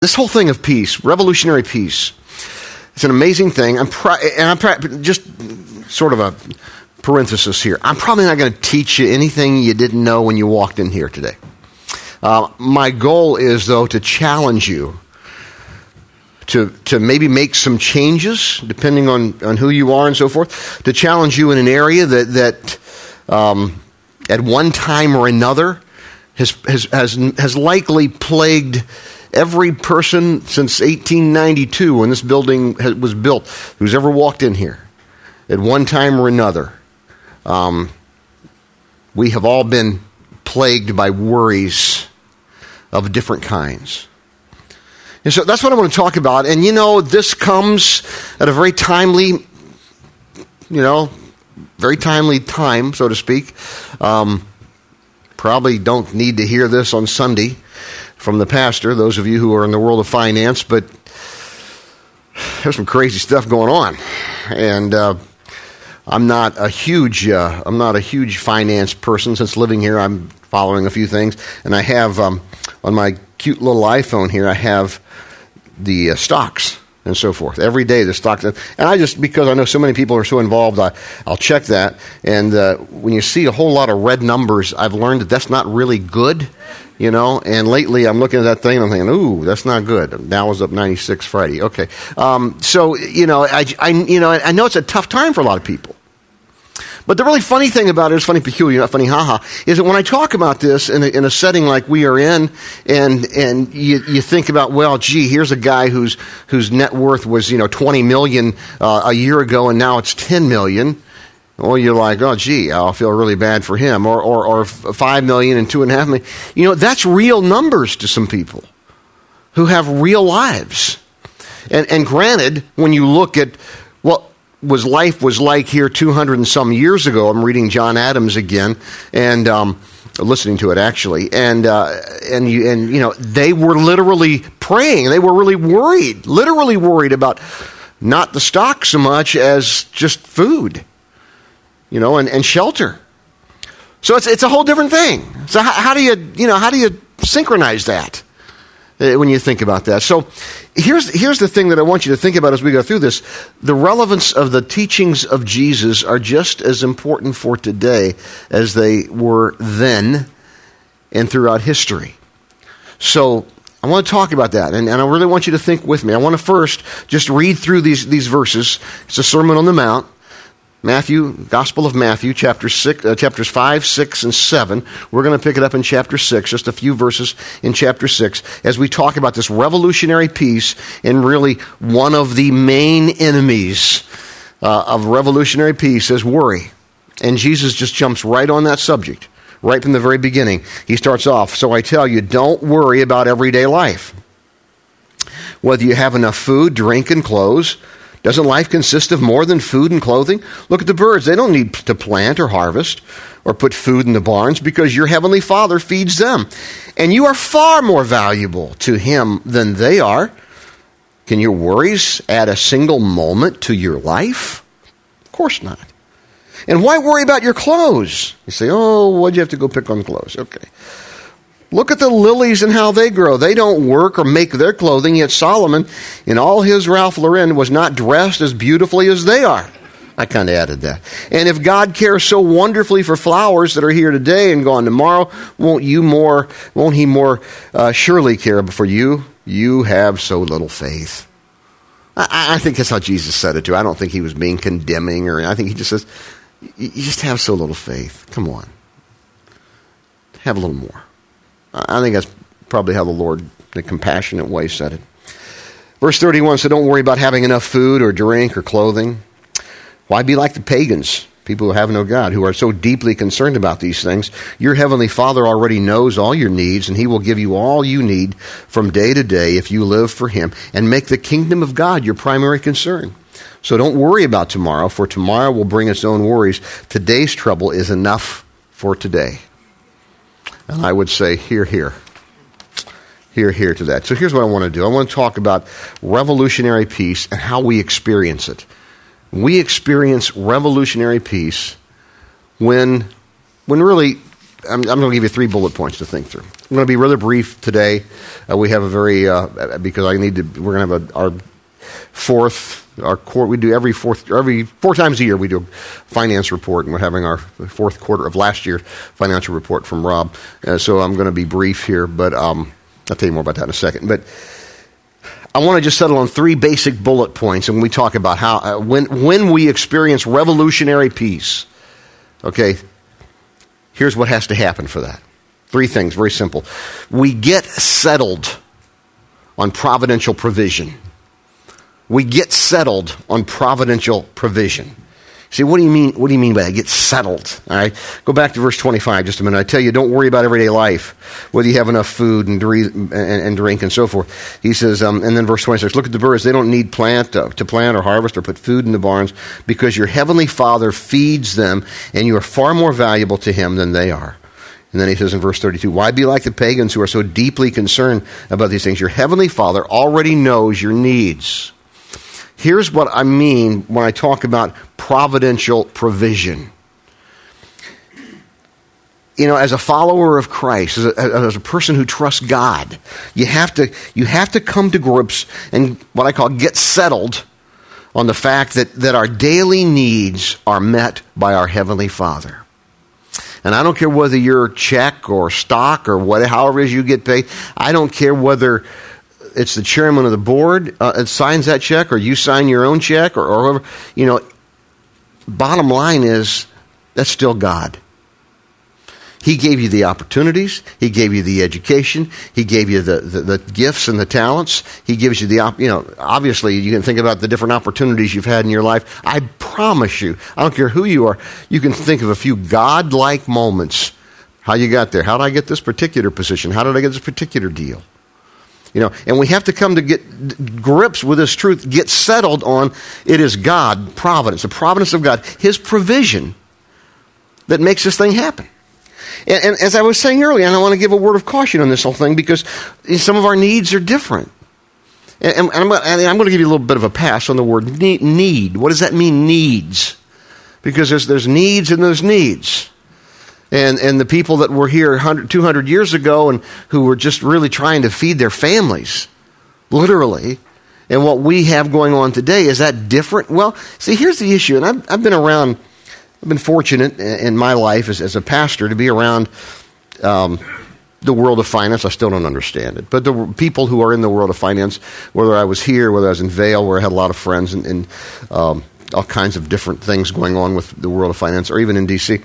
this whole thing of peace, revolutionary peace, it's an amazing thing. I'm pri- and I'm pri- just sort of a parenthesis here. I'm probably not going to teach you anything you didn't know when you walked in here today. Uh, my goal is, though, to challenge you to, to maybe make some changes, depending on, on who you are and so forth, to challenge you in an area that, that um, at one time or another has, has, has, has likely plagued every person since 1892 when this building was built who's ever walked in here at one time or another. Um, we have all been plagued by worries of different kinds. And so that's what I want to talk about. And you know, this comes at a very timely, you know, very timely time, so to speak. Um, probably don't need to hear this on Sunday from the pastor, those of you who are in the world of finance, but there's some crazy stuff going on. And uh, I'm not a huge uh, I'm not a huge finance person. Since living here, I'm following a few things, and I have um, on my cute little iPhone here, I have the uh, stocks and so forth. Every day the stocks, and I just because I know so many people are so involved, I, will check that. And uh, when you see a whole lot of red numbers, I've learned that that's not really good, you know. And lately, I'm looking at that thing and I'm thinking, ooh, that's not good. Dow was up 96 Friday. Okay, um, so you know, I, I you know I know it's a tough time for a lot of people. But the really funny thing about it is funny, peculiar, not funny, haha, is that when I talk about this in a, in a setting like we are in, and and you, you think about, well, gee, here's a guy whose whose net worth was you know 20 million uh, a year ago, and now it's 10 million. Or you're like, oh, gee, I'll feel really bad for him. Or, or, or five million and two and a half million. You know, that's real numbers to some people who have real lives. And, and granted, when you look at what was life was like here 200 and some years ago. I'm reading John Adams again and um, listening to it actually, and uh, and you and you know they were literally praying. They were really worried, literally worried about not the stock so much as just food, you know, and, and shelter. So it's it's a whole different thing. So how, how do you you know how do you synchronize that? Uh, when you think about that. So here's, here's the thing that I want you to think about as we go through this. The relevance of the teachings of Jesus are just as important for today as they were then and throughout history. So I want to talk about that, and, and I really want you to think with me. I want to first just read through these, these verses. It's a Sermon on the Mount. Matthew, Gospel of Matthew, chapter six, uh, chapters 5, 6, and 7. We're going to pick it up in chapter 6, just a few verses in chapter 6, as we talk about this revolutionary peace and really one of the main enemies uh, of revolutionary peace is worry. And Jesus just jumps right on that subject, right from the very beginning. He starts off, So I tell you, don't worry about everyday life. Whether you have enough food, drink, and clothes, doesn't life consist of more than food and clothing? Look at the birds. They don't need to plant or harvest or put food in the barns because your heavenly Father feeds them. And you are far more valuable to Him than they are. Can your worries add a single moment to your life? Of course not. And why worry about your clothes? You say, oh, why'd you have to go pick on clothes? Okay. Look at the lilies and how they grow. They don't work or make their clothing, yet Solomon, in all his Ralph Lauren, was not dressed as beautifully as they are. I kind of added that. And if God cares so wonderfully for flowers that are here today and gone tomorrow, won't you more? Won't He more uh, surely care for you? You have so little faith. I, I think that's how Jesus said it too. I don't think he was being condemning, or I think he just says, "You just have so little faith. Come on, have a little more." I think that's probably how the Lord, the compassionate way, said it. Verse 31 So don't worry about having enough food or drink or clothing. Why be like the pagans, people who have no God, who are so deeply concerned about these things? Your heavenly Father already knows all your needs, and He will give you all you need from day to day if you live for Him and make the kingdom of God your primary concern. So don't worry about tomorrow, for tomorrow will bring its own worries. Today's trouble is enough for today. And I would say, here, here. Here, here to that. So here's what I want to do I want to talk about revolutionary peace and how we experience it. We experience revolutionary peace when, when really, I'm, I'm going to give you three bullet points to think through. I'm going to be rather brief today. Uh, we have a very uh, because I need to. We're going to have a, our fourth our court. We do every fourth every four times a year. We do a finance report, and we're having our fourth quarter of last year financial report from Rob. Uh, so I'm going to be brief here, but um, I'll tell you more about that in a second. But I want to just settle on three basic bullet points, and we talk about how uh, when when we experience revolutionary peace. Okay, here's what has to happen for that. Three things, very simple. We get settled on providential provision. We get settled on providential provision. See, what do you mean? What do you mean by that? Get settled. All right. Go back to verse twenty-five just a minute. I tell you, don't worry about everyday life, whether you have enough food and, drink and so forth. He says, um, and then verse twenty-six. Look at the birds; they don't need plant uh, to plant or harvest or put food in the barns, because your heavenly Father feeds them, and you are far more valuable to Him than they are. And then he says in verse 32, Why be like the pagans who are so deeply concerned about these things? Your heavenly Father already knows your needs. Here's what I mean when I talk about providential provision. You know, as a follower of Christ, as a, as a, person who trusts God, you have, to, you have to come to grips and what I call get settled on the fact that, that our daily needs are met by our Heavenly Father. And I don't care whether you're check or stock or whatever, however it is you get paid. I don't care whether it's the chairman of the board uh, that signs that check or you sign your own check or, or whoever. You know, bottom line is that's still God. He gave you the opportunities. He gave you the education. He gave you the, the, the, gifts and the talents. He gives you the, you know, obviously you can think about the different opportunities you've had in your life. I promise you, I don't care who you are, you can think of a few God-like moments. How you got there. How did I get this particular position? How did I get this particular deal? You know, and we have to come to get grips with this truth, get settled on it is God, providence, the providence of God, His provision that makes this thing happen. And, and, as I was saying earlier, and I want to give a word of caution on this whole thing because some of our needs are different. And, and I'm, I'm, going to give you a little bit of a pass on the word need. What does that mean, needs? Because there's, there's needs and there's needs. And, and the people that were here 100, 200 years ago and who were just really trying to feed their families, literally, and what we have going on today, is that different? Well, see, here's the issue, and I've, I've been around I've been fortunate in my life as, as a pastor to be around um, the world of finance. I still don't understand it. But the people who are in the world of finance, whether I was here, whether I was in Vail, where I had a lot of friends, and, and um, all kinds of different things going on with the world of finance, or even in D.C.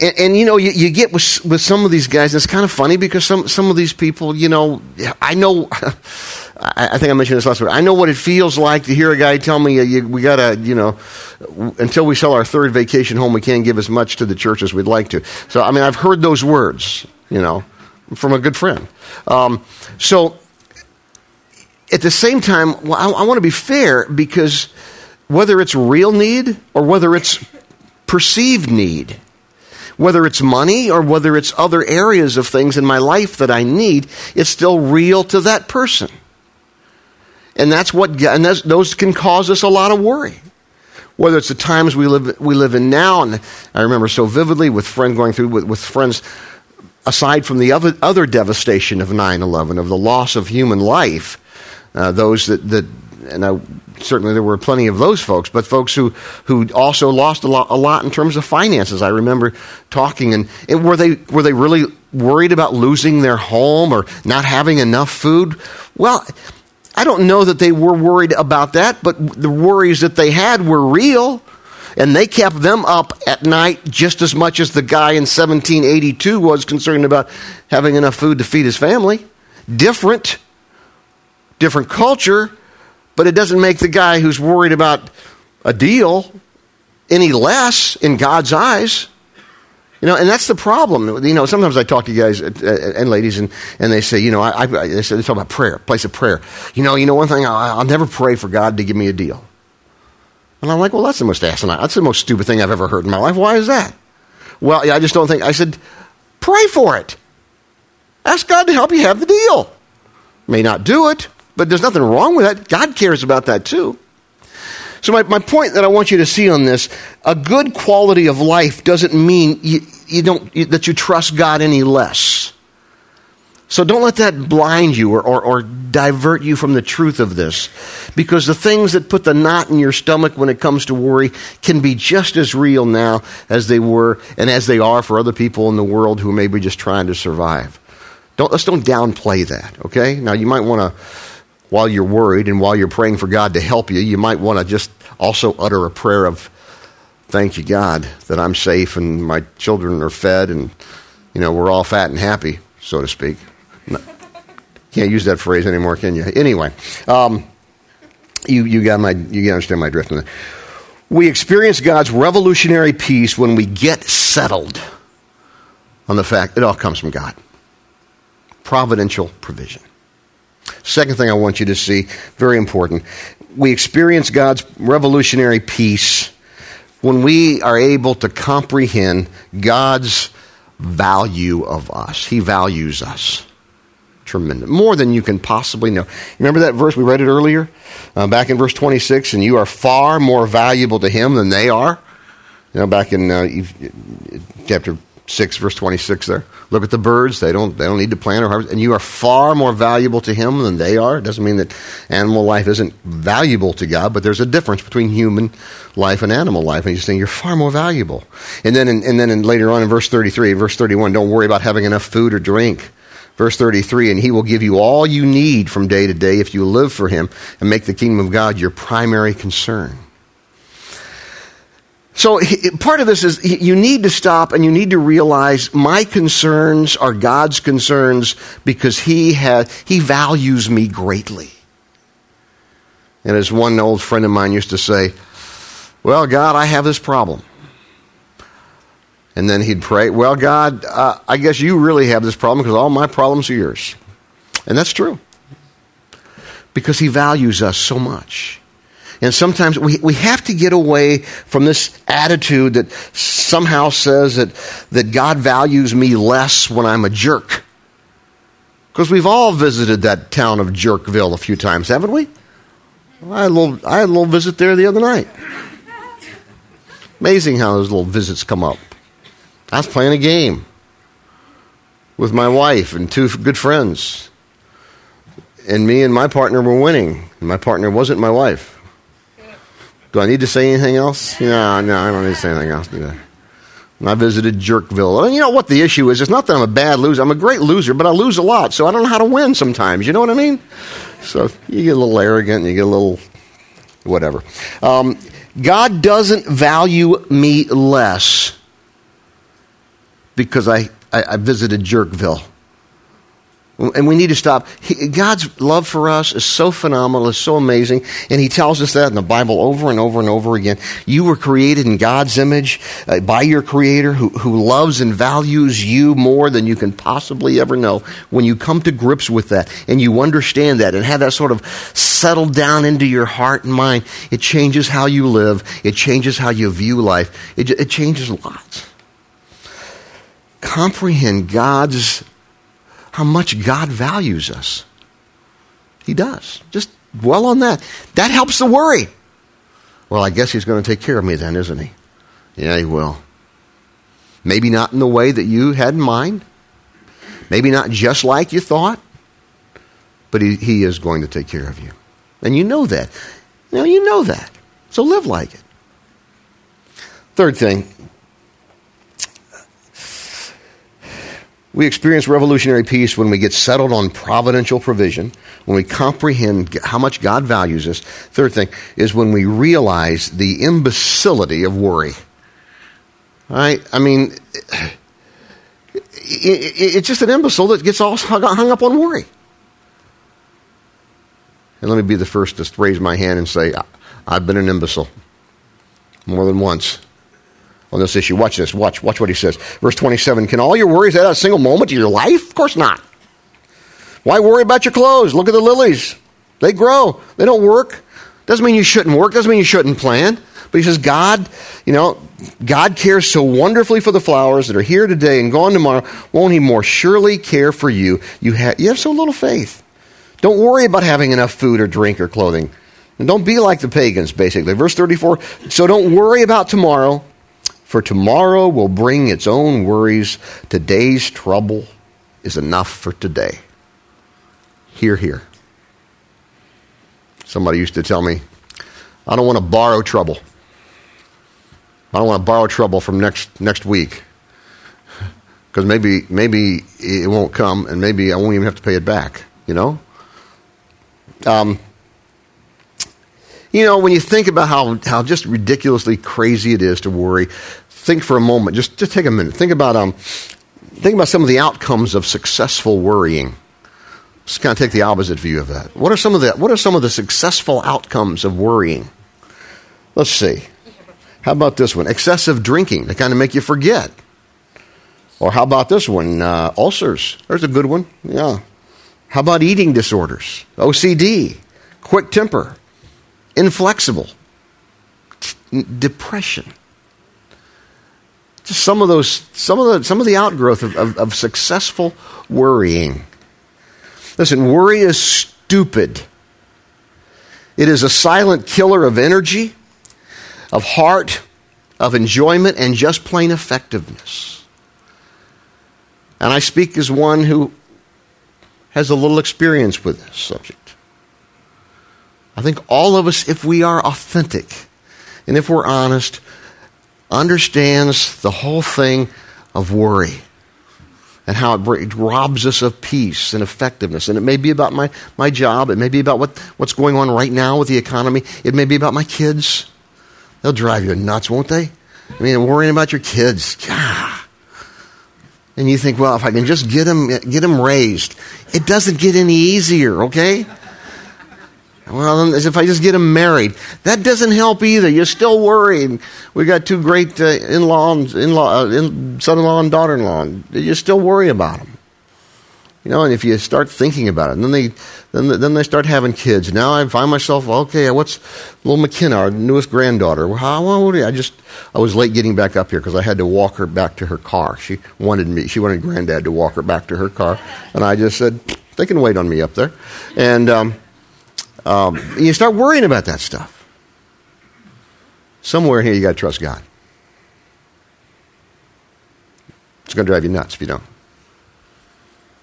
And, and, you know, you, you, get with, with some of these guys, and it's kind of funny because some, some of these people, you know, I know, I, think I mentioned this last week. I know what it feels like to hear a guy tell me, you, we got to, you know, until we sell our third vacation home, we can't give as much to the church as we'd like to. So, I mean, I've heard those words, you know, from a good friend. Um, so, at the same time, well, I, I want to be fair because whether it's real need or whether it's perceived need, whether it's money or whether it's other areas of things in my life that I need, it's still real to that person. And that's what, and those can cause us a lot of worry. Whether it's the times we live, we live in now, and I remember so vividly with friends going through with, with friends, aside from the other, other devastation of 9 11, of the loss of human life, uh, those that, that and I, certainly there were plenty of those folks, but folks who, who also lost a lot, a lot in terms of finances. I remember talking, and, and were, they, were they really worried about losing their home or not having enough food? Well, I don't know that they were worried about that, but the worries that they had were real. And they kept them up at night just as much as the guy in 1782 was concerned about having enough food to feed his family. Different, different culture, but it doesn't make the guy who's worried about a deal any less in God's eyes. You know, and that's the problem. You know, sometimes I talk to you guys uh, uh, and ladies, and, and they say, you know, I, I, they, say, they talk about prayer, place of prayer. You know, you know, one thing, I'll, I'll never pray for God to give me a deal. And I'm like, well, that's the most asinine. That's the most stupid thing I've ever heard in my life. Why is that? Well, yeah, I just don't think. I said, pray for it. Ask God to help you have the deal. May not do it, but there's nothing wrong with that. God cares about that too. So, my, my point that I want you to see on this a good quality of life doesn't mean you, you don't, you, that you trust God any less. So don't let that blind you or, or, or, divert you from the truth of this. Because the things that put the knot in your stomach when it comes to worry can be just as real now as they were and as they are for other people in the world who may be just trying to survive. Don't, let's don't downplay that, okay? Now, you might want to, while you're worried and while you're praying for God to help you, you might want to just also utter a prayer of, thank you, God, that I'm safe and my children are fed and, you know, we're all fat and happy, so to speak. No, can't use that phrase anymore, can you? Anyway, um, you, you, got my, you understand my drift. We experience God's revolutionary peace when we get settled on the fact it all comes from God. Providential provision. Second thing I want you to see, very important. We experience God's revolutionary peace when we are able to comprehend God's value of us. He values us. Tremendous. More than you can possibly know. Remember that verse? We read it earlier? Uh, back in verse 26, and you are far more valuable to him than they are. You know, back in uh, chapter 6, verse 26 there. Look at the birds. They don't, they don't need to plant or harvest. And you are far more valuable to him than they are. It doesn't mean that animal life isn't valuable to God, but there's a difference between human life and animal life. And he's saying you're far more valuable. And then, in, and then in, later on in verse 33, verse 31, don't worry about having enough food or drink Verse 33 And he will give you all you need from day to day if you live for him and make the kingdom of God your primary concern. So, part of this is you need to stop and you need to realize my concerns are God's concerns because He, has, he values me greatly. And as one old friend of mine used to say, Well, God, I have this problem. And then he'd pray, Well, God, uh, I guess you really have this problem because all my problems are yours. And that's true. Because he values us so much. And sometimes we, we have to get away from this attitude that somehow says that, that God values me less when I'm a jerk. Because we've all visited that town of Jerkville a few times, haven't we? I had, a little, I had a little visit there the other night. Amazing how those little visits come up. I was playing a game with my wife and two good friends. And me and my partner were winning. My partner wasn't my wife. Do I need to say anything else? No, no, I don't need to say anything else. I visited Jerkville. And you know what the issue is? It's not that I'm a bad loser. I'm a great loser, but I lose a lot, so I don't know how to win sometimes. You know what I mean? So you get a little arrogant, and you get a little whatever. Um, God doesn't value me less because I, I, I visited Jerkville. And we need to stop. God's love for us is so phenomenal, is so amazing. And He tells us that in the Bible over and over and over again. You were created in God's image uh, by your Creator who, who loves and values you more than you can possibly ever know. When you come to grips with that and you understand that and have that sort of settled down into your heart and mind, it changes how you live, it changes how you view life, it, it changes lots comprehend God's, how much God values us. He does. Just dwell on that. That helps the worry. Well, I guess He's going to take care of me then, isn't He? Yeah, He will. Maybe not in the way that you had in mind. Maybe not just like you thought. But He, he is going to take care of you. And you know that. Now, you know that. So live like it. Third thing, We experience revolutionary peace when we get settled on providential provision, when we comprehend how much God values us. Third thing is when we realize the imbecility of worry. Right? I mean, it's just an imbecile that gets all hung up on worry. And let me be the first to raise my hand and say, I've been an imbecile more than once on this issue. Watch this. Watch. Watch what he says. Verse 27. Can all your worries add a single moment to your life? Of course not. Why worry about your clothes? Look at the lilies. They grow. They don't work. Doesn't mean you shouldn't work. Doesn't mean you shouldn't plan. But he says, God, you know, God cares so wonderfully for the flowers that are here today and gone tomorrow. Won't he more surely care for you? You have, you have so little faith. Don't worry about having enough food or drink or clothing. And don't be like the pagans, basically. Verse 34 So don't worry about tomorrow, for tomorrow will bring its own worries. Today's trouble is enough for today. Hear, hear. Somebody used to tell me, I don't want to borrow trouble. I don't want to borrow trouble from next, next week. Because maybe, maybe it won't come, and maybe I won't even have to pay it back, you know? Um, you know, when you think about how, how just ridiculously crazy it is to worry, think for a moment, just, just take a minute. Think about, um, think about some of the outcomes of successful worrying. Just kind of take the opposite view of that. What are some of the, what are some of the successful outcomes of worrying? Let's see. How about this one? Excessive drinking to kind of make you forget. Or how about this one? Uh, ulcers. There's a good one. Yeah. How about eating disorders? OCD, quick temper, inflexible, depression. Just some of those, some of the, some of the outgrowth of, of, of successful worrying. Listen, worry is stupid. It is a silent killer of energy, of heart, of enjoyment, and just plain effectiveness. And I speak as one who has a little experience with this subject. I think all of us, if we are authentic and if we're honest, understands the whole thing of worry and how it robs us of peace and effectiveness. And it may be about my, my job. It may be about what, what's going on right now with the economy. It may be about my kids. They'll drive you nuts, won't they? I mean, worrying about your kids. God. And you think, well, if I can just get them, get them raised, it doesn't get any easier, okay? Well, as if I just get them married. That doesn't help either. You're still worried. We got two great uh, in-laws, in-law, uh, in, son-in-law and daughter-in-law. You still worry about them. You know, and if you start thinking about it, and then they, then, then they start having kids. Now I find myself, okay, what's little McKenna, our newest granddaughter? How old? I just, I was late getting back up here because I had to walk her back to her car. She wanted me, she wanted granddad to walk her back to her car. And I just said, they can wait on me up there. And, um, um, you start worrying about that stuff. Somewhere here, you got to trust God. It's going to drive you nuts if you don't.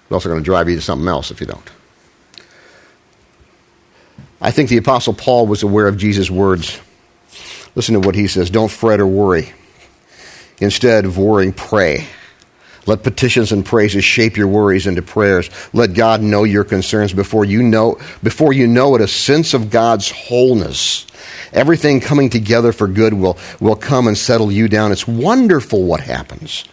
It's also going to drive you to something else if you don't. I think the Apostle Paul was aware of Jesus' words. Listen to what he says Don't fret or worry. Instead of worrying, pray. Let petitions and praises shape your worries into prayers. Let God know your concerns before you know before you know it. A sense of God's wholeness, everything coming together for good will will come and settle you down. It's wonderful what happens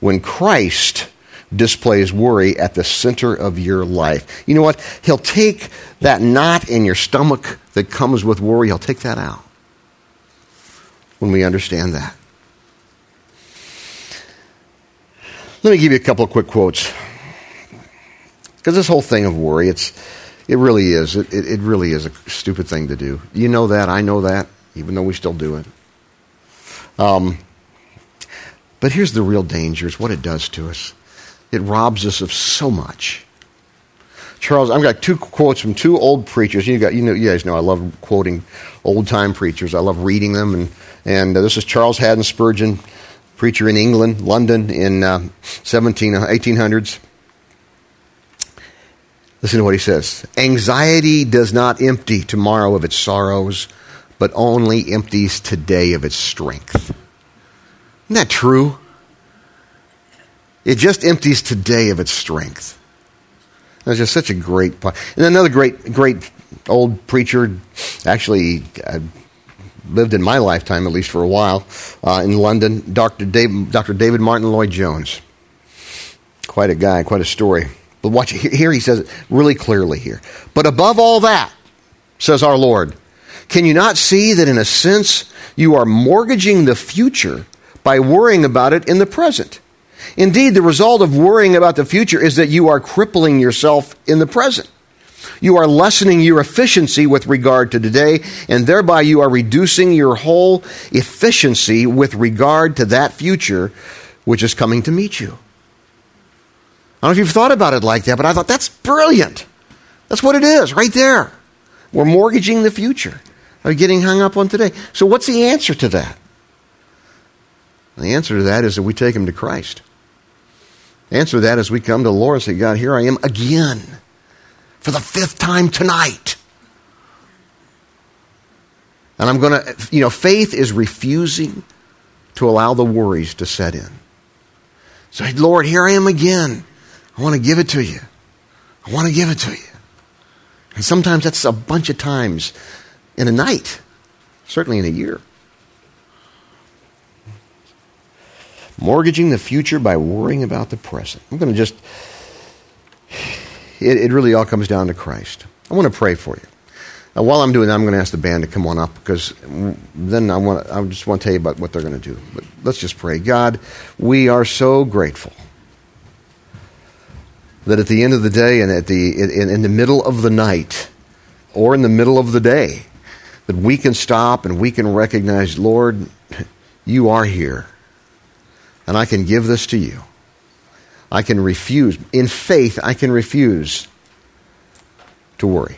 when Christ displays worry at the center of your life. You know what? He'll take that knot in your stomach that comes with worry. He'll take that out when we understand that. Let me give you a couple of quick quotes. Because this whole thing of worry, it's, it really is. It, it, it, really is a stupid thing to do. You know that. I know that, even though we still do it. Um, but here's the real danger is what it does to us. It robs us of so much. Charles, I've got two quotes from two old preachers. You, got, you, know, you guys know I love quoting old time preachers. I love reading them. And, and uh, this is Charles Haddon Spurgeon preacher in England, London, in uh, 17, 1800s. Listen to what he says Anxiety does not empty tomorrow of its sorrows, but only empties today of its strength. Isn't that true? It just empties today of its strength. That's just such a great point. And another great, great old preacher, actually, uh, lived in my lifetime, at least for a while, uh, in London, Dr. Dave, Dr. David Martyn Lloyd Jones. Quite a guy, quite a story. But watch. Here he says it really clearly here. But above all that, says our Lord, can you not see that in a sense you are mortgaging the future by worrying about it in the present? Indeed, the result of worrying about the future is that you are crippling yourself in the present. You are lessening your efficiency with regard to today, and thereby you are reducing your whole efficiency with regard to that future which is coming to meet you. I don't know if you've thought about it like that, but I thought that's brilliant. That's what it is, right there. We're mortgaging the future. Are getting hung up on today. So, what's the answer to that? The answer to that is that we take him to Christ. Answer that as we come to the Lord and say, God, here I am again for the fifth time tonight. And I'm going to, you know, faith is refusing to allow the worries to set in. So, Lord, here I am again. I want to give it to you. I want to give it to you. And sometimes that's a bunch of times in a night, certainly in a year. Mortgaging the future by worrying about the present. I'm going to just, it, it really all comes down to Christ. I want to pray for you. Now, while I'm doing that, I'm going to ask the band to come on up because then I want I just want to tell you about what they're going to do. But let's just pray. God, we are so grateful that at the end of the day and at the in, in the middle of the night or in the middle of the day that we can stop and we can recognize, Lord, you are here. And I can give this to you. I can refuse. In faith, I can refuse to worry.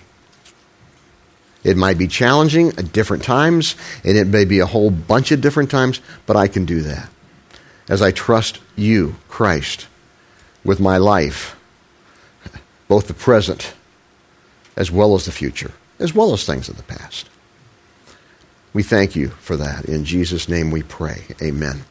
It might be challenging at different times, and it may be a whole bunch of different times, but I can do that. As I trust you, Christ, with my life, both the present as well as the future, as well as things of the past. We thank you for that. In Jesus' name we pray. Amen.